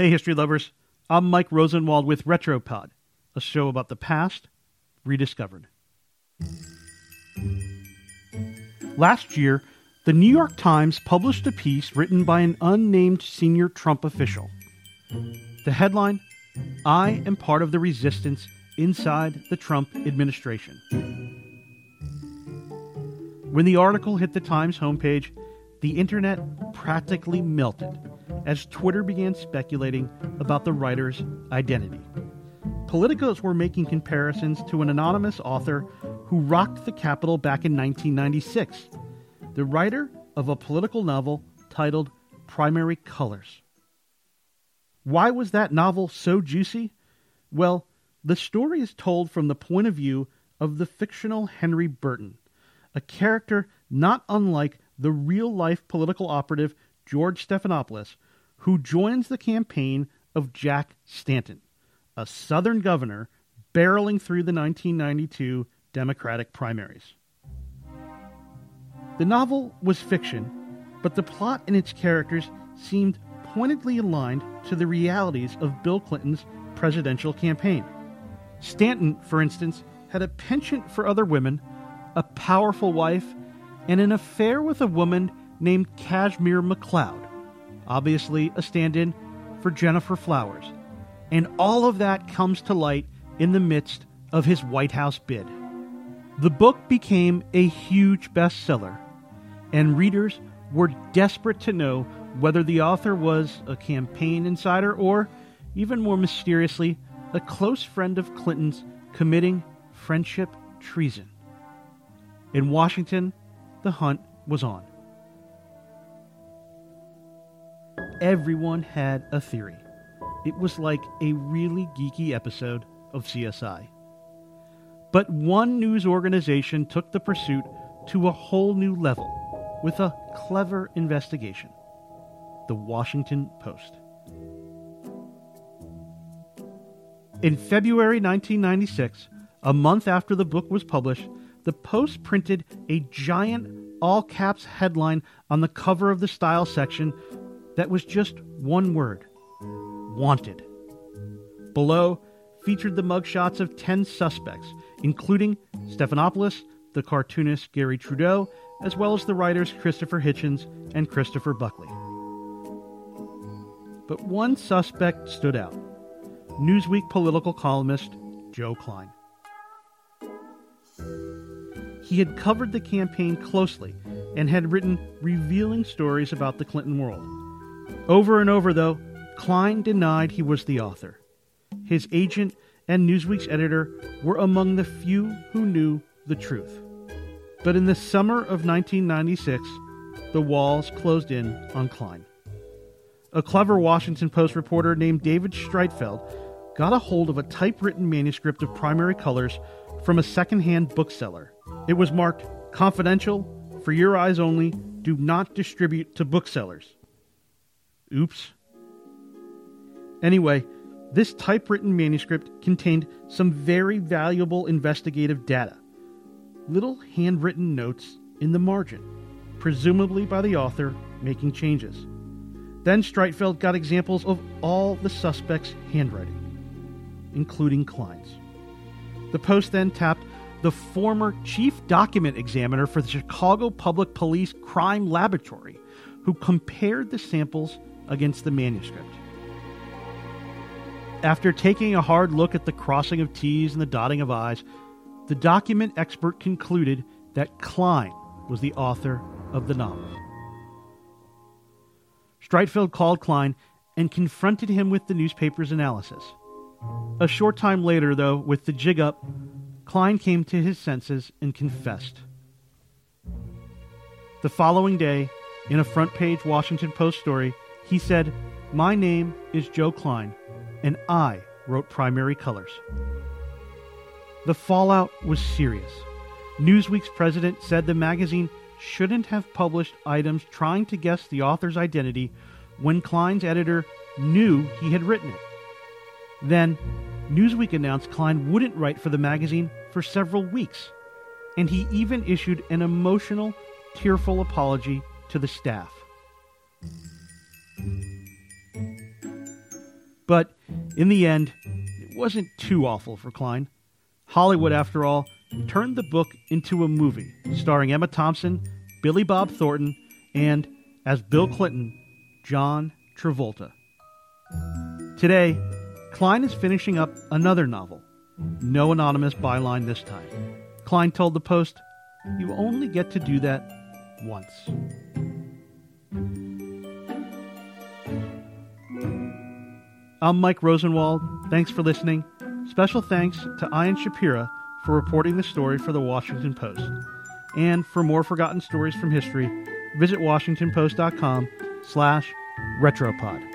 Hey, history lovers. I'm Mike Rosenwald with Retropod, a show about the past rediscovered. Last year, the New York Times published a piece written by an unnamed senior Trump official. The headline I am part of the resistance inside the Trump administration. When the article hit the Times homepage, the internet practically melted as Twitter began speculating about the writer's identity. Politicos were making comparisons to an anonymous author who rocked the Capitol back in 1996, the writer of a political novel titled Primary Colors. Why was that novel so juicy? Well, the story is told from the point of view of the fictional Henry Burton, a character not unlike the real life political operative George Stephanopoulos, who joins the campaign of Jack Stanton, a Southern governor barreling through the 1992 Democratic primaries. The novel was fiction, but the plot and its characters seemed pointedly aligned to the realities of Bill Clinton's presidential campaign. Stanton, for instance, had a penchant for other women, a powerful wife, and an affair with a woman named Cashmere McLeod, obviously a stand in for Gennifer Flowers. And all of that comes to light in the midst of his White House bid. The book became a huge bestseller, and readers were desperate to know whether the author was a campaign insider or, even more mysteriously, a close friend of Clinton's committing friendship treason. In Washington, the hunt was on. Everyone had a theory. It was like a really geeky episode of CSI. But one news organization took the pursuit to a whole new level with a clever investigation the Washington Post. In February 1996, a month after the book was published, the Post printed a giant all caps headline on the cover of the style section that was just one word Wanted. Below featured the mugshots of 10 suspects, including Stephanopoulos, the cartoonist Garry Trudeau, as well as the writers Christopher Hitchens and Christopher Buckley but one suspect stood out Newsweek political columnist Joe Klein. He had covered the campaign closely and had written revealing stories about the Clinton world. Over and over, though, Klein denied he was the author. His agent and Newsweek's editor were among the few who knew the truth. But in the summer of 1996, the walls closed in on Klein a clever Washington Post reporter named David Streitfeld got a hold of a typewritten manuscript of primary colors from a secondhand bookseller. It was marked confidential, for your eyes only, do not distribute to booksellers. Oops. Anyway, this typewritten manuscript contained some very valuable investigative data. Little handwritten notes in the margin, presumably by the author making changes. Then Streitfeld got examples of all the suspects' handwriting, including Klein's. The Post then tapped the former chief document examiner for the Chicago Public Police Crime Laboratory, who compared the samples against the manuscript. After taking a hard look at the crossing of T's and the dotting of I's, the document expert concluded that Klein was the author of the novel. Streitfeld called Klein and confronted him with the newspaper's analysis. A short time later, though, with the jig up, Klein came to his senses and confessed. The following day, in a front page Washington Post story, he said, My name is Joe Klein, and I wrote Primary Colors. The fallout was serious. Newsweek's president said the magazine shouldn't have published items trying to guess the author's identity when Klein's editor knew he had written it. Then, Newsweek announced Klein wouldn't write for the magazine for several weeks, and he even issued an emotional, tearful apology to the staff. But in the end, it wasn't too awful for Klein. Hollywood, after all, turned the book into a movie starring Emma Thompson, Billy Bob Thornton, and, as Bill Clinton, John Travolta. Today, Klein is finishing up another novel. No anonymous byline this time. Klein told the Post, You only get to do that once. I'm Mike Rosenwald. Thanks for listening. Special thanks to Ian Shapira for reporting the story for the Washington Post. And for more forgotten stories from history, visit washingtonpost.com slash retropod.